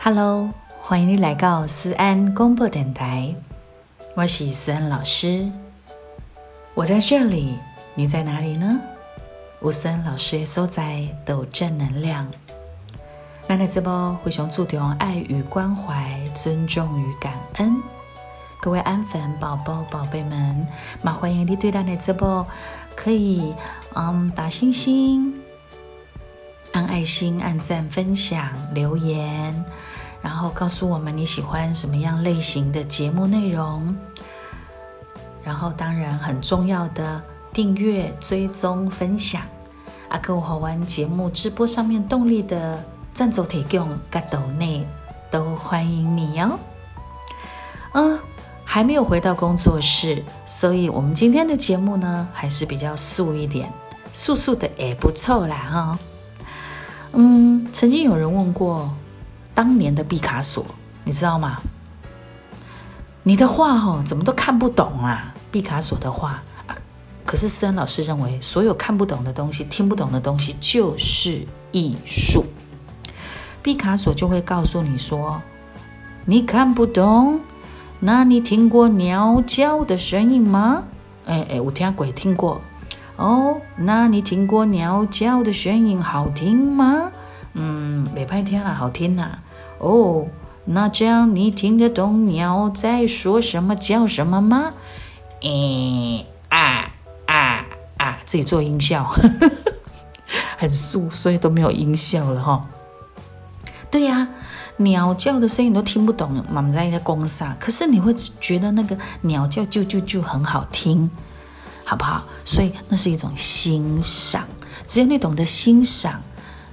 Hello，欢迎你来到思安公播电台，我是思安老师。我在这里，你在哪里呢？吴思安老师所在都正能量。那在这波非常注重爱与关怀、尊重与感恩。各位安粉宝宝、宝贝们，马欢迎你对咱的直播可以嗯打星星、按爱心、按赞、分享、留言，然后告诉我们你喜欢什么样类型的节目内容。然后当然很重要的订阅、追踪、分享。阿克好玩节目直播上面动力的赞助提供、格斗内都欢迎你哟。嗯。还没有回到工作室，所以我们今天的节目呢，还是比较素一点，素素的也不错啦哈。嗯，曾经有人问过当年的毕卡索，你知道吗？你的画哈怎么都看不懂啊？毕卡索的画啊，可是思恩老师认为，所有看不懂的东西、听不懂的东西就是艺术。毕卡索就会告诉你说，你看不懂。那你听过鸟叫的声音吗？哎哎，我听鬼听过哦。那你听过鸟叫的声音好听吗？嗯，没拍听啊，好听呐。哦，那这样你听得懂鸟在说什么叫什么吗？哎啊啊啊！自己做音效，很素，所以都没有音效了哈。对呀。鸟叫的声音你都听不懂，满在在公啥？可是你会觉得那个鸟叫就就就很好听，好不好？所以那是一种欣赏。只要你懂得欣赏，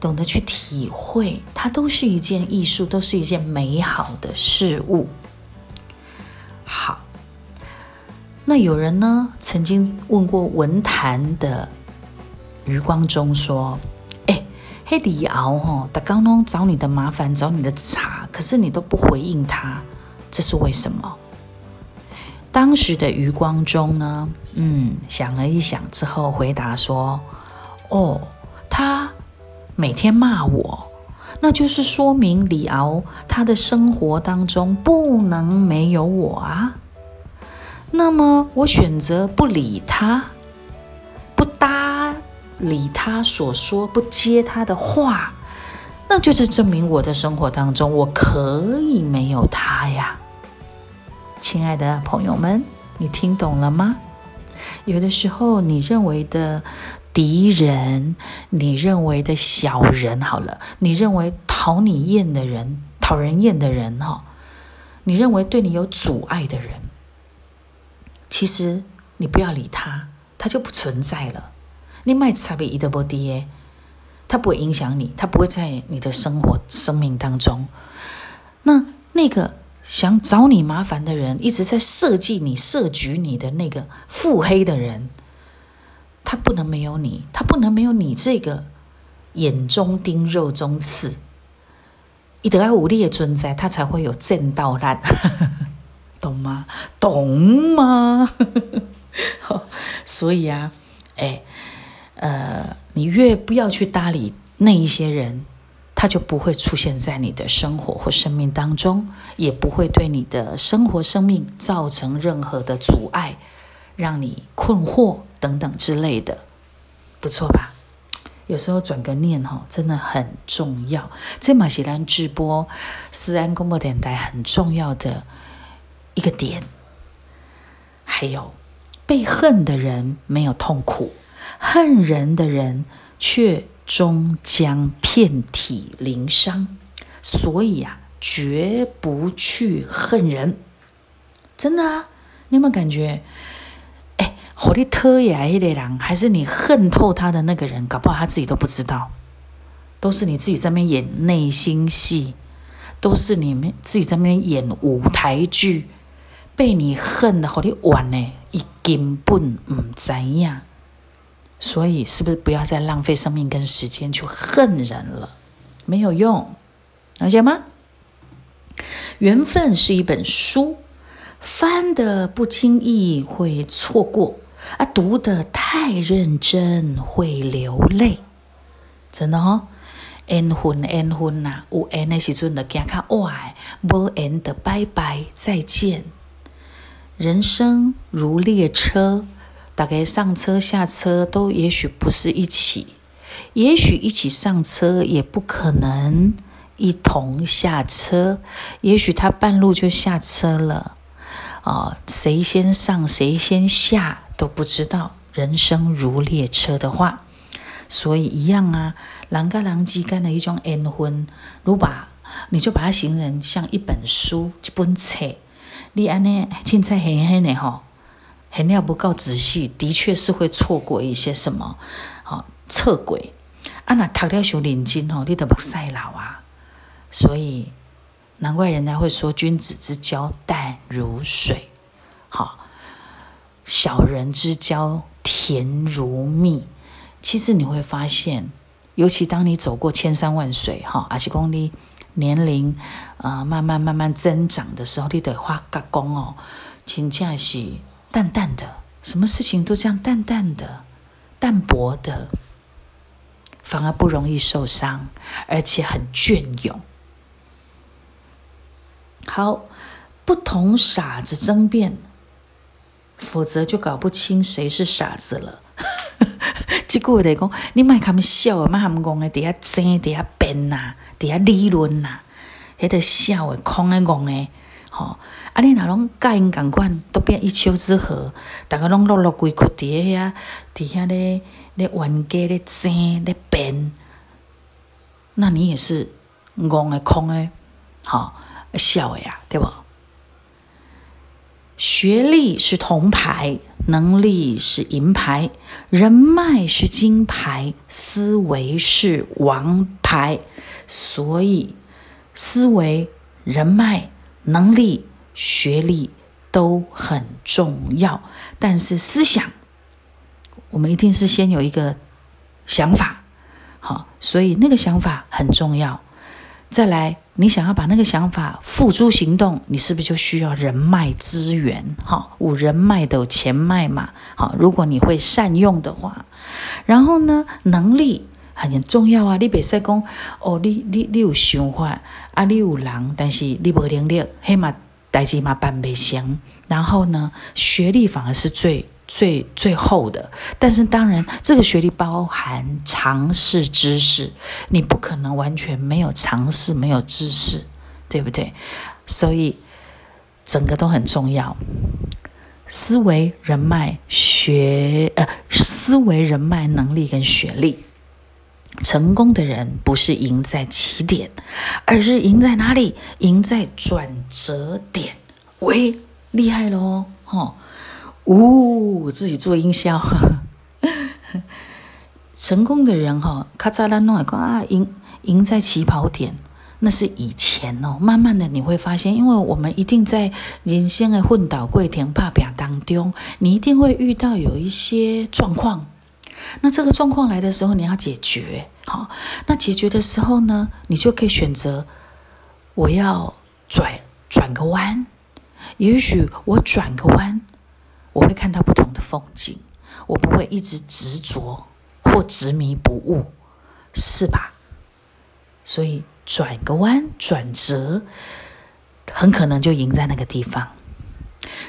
懂得去体会，它都是一件艺术，都是一件美好的事物。好，那有人呢曾经问过文坛的余光中说。嘿，李敖吼，他刚刚找你的麻烦，找你的茬，可是你都不回应他，这是为什么？当时的余光中呢，嗯，想了一想之后，回答说：“哦，他每天骂我，那就是说明李敖他的生活当中不能没有我啊。那么我选择不理他，不搭。”理他所说，不接他的话，那就是证明我的生活当中我可以没有他呀，亲爱的朋友们，你听懂了吗？有的时候你认为的敌人，你认为的小人，好了，你认为讨你厌的人，讨人厌的人哈，你认为对你有阻碍的人，其实你不要理他，他就不存在了。你卖差别一的不低耶，他不会影响你，他不会在你的生活生命当中。那那个想找你麻烦的人，一直在设计你、设局你的那个腹黑的人，他不能没有你，他不能没有你这个眼中钉、肉中刺。一得要武力的存在，他才会有正道难，懂吗？懂吗？所以啊，哎。呃，你越不要去搭理那一些人，他就不会出现在你的生活或生命当中，也不会对你的生活生命造成任何的阻碍，让你困惑等等之类的，不错吧？有时候转个念哈，真的很重要。这马西兰直播，思安公播电台很重要的一个点。还有，被恨的人没有痛苦。恨人的人，却终将遍体鳞伤。所以啊，绝不去恨人。真的啊，你有没有感觉？火力特呀，一类人，还是你恨透他的那个人，搞不好他自己都不知道，都是你自己在那边演内心戏，都是你们自己在那边演舞台剧，被你恨的好你完呢，一根本唔知样。所以，是不是不要再浪费生命跟时间去恨人了？没有用，了解吗？缘分是一本书，翻的不经意会错过，啊，读的太认真会流泪。真的哦，缘分缘分呐，有缘的时阵就行较歪，无缘的拜拜再见。人生如列车，大概上车下车都也许不是一起，也许一起上车，也不可能一同下车。也许他半路就下车了，哦，谁先上谁先下都不知道。人生如列车的话，所以一样啊，人跟人之间的一种缘分，如把你就把它形容像一本书，一本册。你安尼凊彩很很的吼，很了不够仔细，的确是会错过一些什么，好侧轨。啊，那读了上认真吼，你都目晒老啊。所以难怪人家会说君子之交淡如水，好小人之交甜如蜜。其实你会发现，尤其当你走过千山万水，哈，而且公里。年龄啊，慢慢慢慢增长的时候，你得花个功哦。请假是淡淡的，什么事情都这样淡淡的、淡薄的，反而不容易受伤，而且很隽永。好，不同傻子争辩，否则就搞不清谁是傻子了。这句话来讲，你莫他们笑，莫他们讲的，底下争，底下辩呐。底下理论呐，迄个笑的，空的，戆的，吼！啊，你若拢甲因共款，都变一丘之貉，逐个拢落落规窟伫遐，伫遐咧咧冤家咧争咧辩，那你也是戆的，空的，吼，笑的呀，对不？学历是铜牌，能力是银牌，人脉是金牌，思维是王牌。所以，思维、人脉、能力、学历都很重要。但是，思想，我们一定是先有一个想法，好，所以那个想法很重要。再来，你想要把那个想法付诸行动，你是不是就需要人脉资源？好，有人脉的钱脉嘛。好，如果你会善用的话，然后呢，能力。很重要啊！你别使讲哦，你你你有想法啊，你有人，但是你无能力，嘿嘛代志嘛办不成。然后呢，学历反而是最最最后的。但是当然，这个学历包含常识知识，你不可能完全没有常识、没有知识，对不对？所以整个都很重要。思维、人脉、学呃，思维、人脉、能力跟学历。成功的人不是赢在起点，而是赢在哪里？赢在转折点。喂，厉害喽！哈，呜，自己做音效。成功的人哈，咔嚓啦弄一个啊，赢赢在起跑点，那是以前哦。慢慢的你会发现，因为我们一定在人生的混倒跪田坝表当中，你一定会遇到有一些状况。那这个状况来的时候，你要解决好。那解决的时候呢，你就可以选择我要转转个弯。也许我转个弯，我会看到不同的风景。我不会一直执着或执迷不悟，是吧？所以转个弯，转折，很可能就赢在那个地方。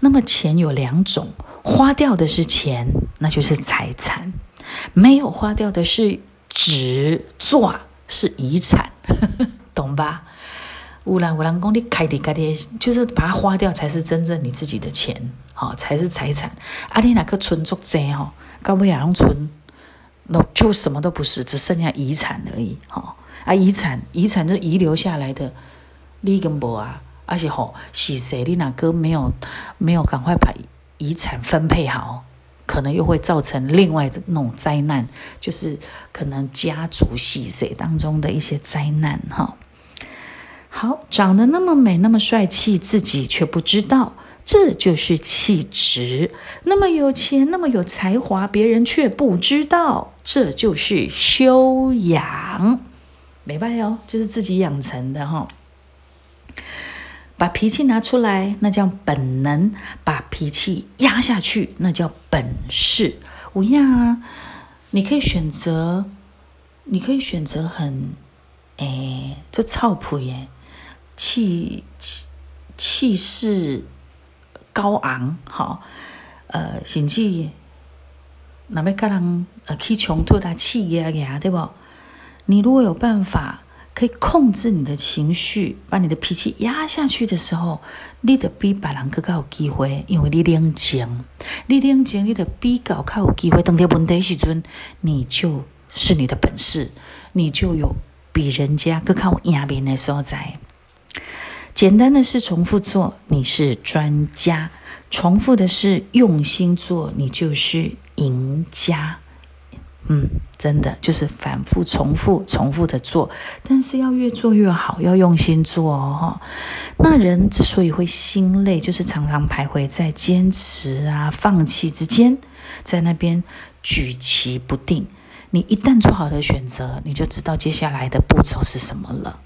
那么钱有两种，花掉的是钱，那就是财产。没有花掉的是纸作，是遗产，懂吧？乌兰乌兰公，你开的开的，就是把它花掉才是真正你自己的钱，好，才是财产。啊，你哪个存足债哈？高不雅用存，那就什么都不是，只剩下遗产而已，哈。啊，遗产，遗产是遗留下来的，你跟无啊？而且吼，是谁？你哪个没有没有赶快把遗产分配好？可能又会造成另外的那种灾难，就是可能家族系谁当中的一些灾难哈。好，长得那么美，那么帅气，自己却不知道，这就是气质；那么有钱，那么有才华，别人却不知道，这就是修养。没办哦，就是自己养成的哈。把脾气拿出来，那叫本能；把脾气压下去，那叫本事。一样啊，你可以选择，你可以选择很诶，就操谱耶，气气气势高昂，哈，呃，甚至那要跟人呃去冲突啊，气压压，对不？你如果有办法。可以控制你的情绪，把你的脾气压下去的时候，你得比别人更加有机会，因为你冷静，你冷静，你得比较较有机会。当到问题时阵，你就是你的本事，你就有比人家更靠压面的所在。简单的事重复做，你是专家；重复的事用心做，你就是赢家。嗯，真的就是反复重复、重复的做，但是要越做越好，要用心做哦。那人之所以会心累，就是常常徘徊在坚持啊、放弃之间，在那边举棋不定。你一旦做好的选择，你就知道接下来的步骤是什么了。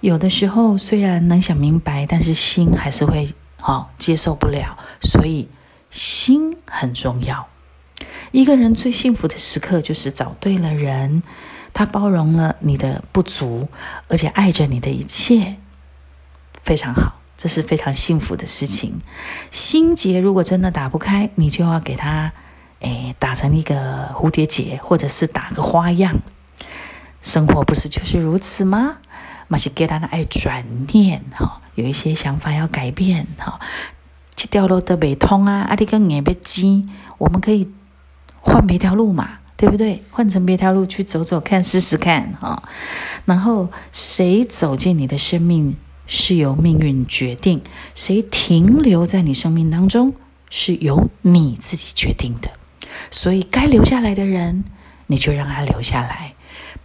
有的时候虽然能想明白，但是心还是会哦接受不了，所以心很重要。一个人最幸福的时刻，就是找对了人，他包容了你的不足，而且爱着你的一切，非常好，这是非常幸福的事情。心结如果真的打不开，你就要给他，诶，打成一个蝴蝶结，或者是打个花样。生活不是就是如此吗？马西给他的爱转念，哈，有一些想法要改变，哈，这条路都未通啊，啊，你跟眼被挤，我们可以。换别条路嘛，对不对？换成别条路去走走看，试试看哈。然后谁走进你的生命是由命运决定，谁停留在你生命当中是由你自己决定的。所以该留下来的人，你就让他留下来；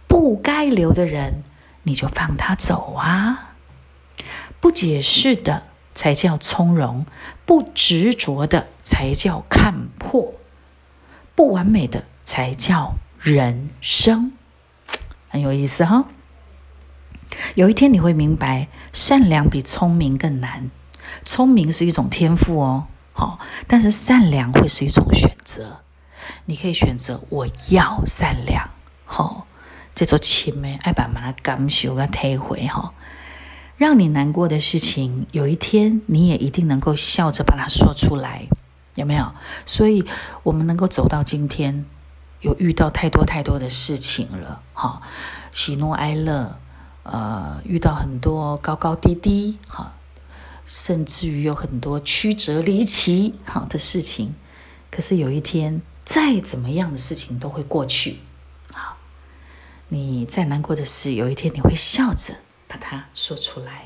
不该留的人，你就放他走啊。不解释的才叫从容，不执着的才叫看破。不完美的才叫人生，很有意思哈。有一天你会明白，善良比聪明更难。聪明是一种天赋哦，好，但是善良会是一种选择。你可以选择我要善良，好，这做亲妹爱把把它感受啊体会哈。让你难过的事情，有一天你也一定能够笑着把它说出来。有没有？所以我们能够走到今天，有遇到太多太多的事情了，哈，喜怒哀乐，呃，遇到很多高高低低，哈，甚至于有很多曲折离奇，好的事情。可是有一天，再怎么样的事情都会过去，你再难过的事，有一天你会笑着把它说出来。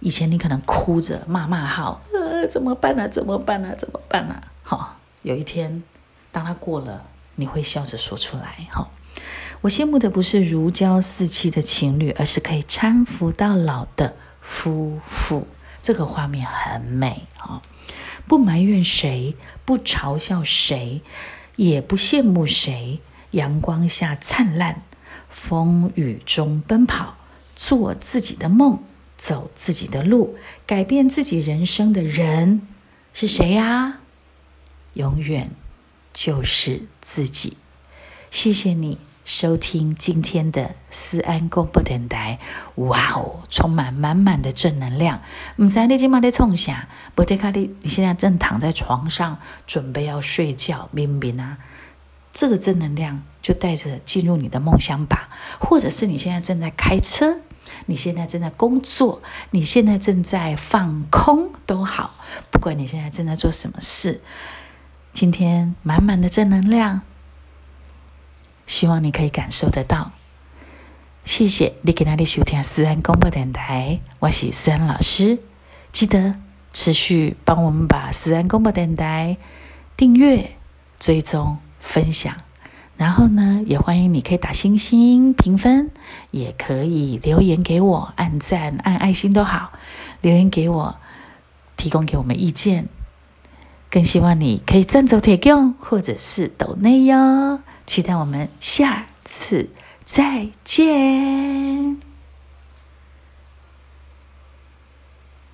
以前你可能哭着骂骂号，呃，怎么办呢？怎么办呢？怎么办呢？好，有一天，当他过了，你会笑着说出来。好，我羡慕的不是如胶似漆的情侣，而是可以搀扶到老的夫妇。这个画面很美啊！不埋怨谁，不嘲笑谁，也不羡慕谁。阳光下灿烂，风雨中奔跑，做自己的梦。走自己的路，改变自己人生的人是谁呀？永远就是自己。谢谢你收听今天的思安公布电台。哇哦，充满满满的正能量。唔知你今晚在冲啥？不得卡你，你现在正躺在床上准备要睡觉，明明啊？这个正能量就带着进入你的梦乡吧。或者是你现在正在开车。你现在正在工作，你现在正在放空都好，不管你现在正在做什么事，今天满满的正能量，希望你可以感受得到。谢谢你给那里收听思安广播电台，我是思安老师，记得持续帮我们把思安广播电台订阅、追踪、分享。然后呢，也欢迎你可以打星星评分，也可以留言给我，按赞、按爱心都好，留言给我，提供给我们意见。更希望你可以赞助铁供，或者是抖内哟。期待我们下次再见。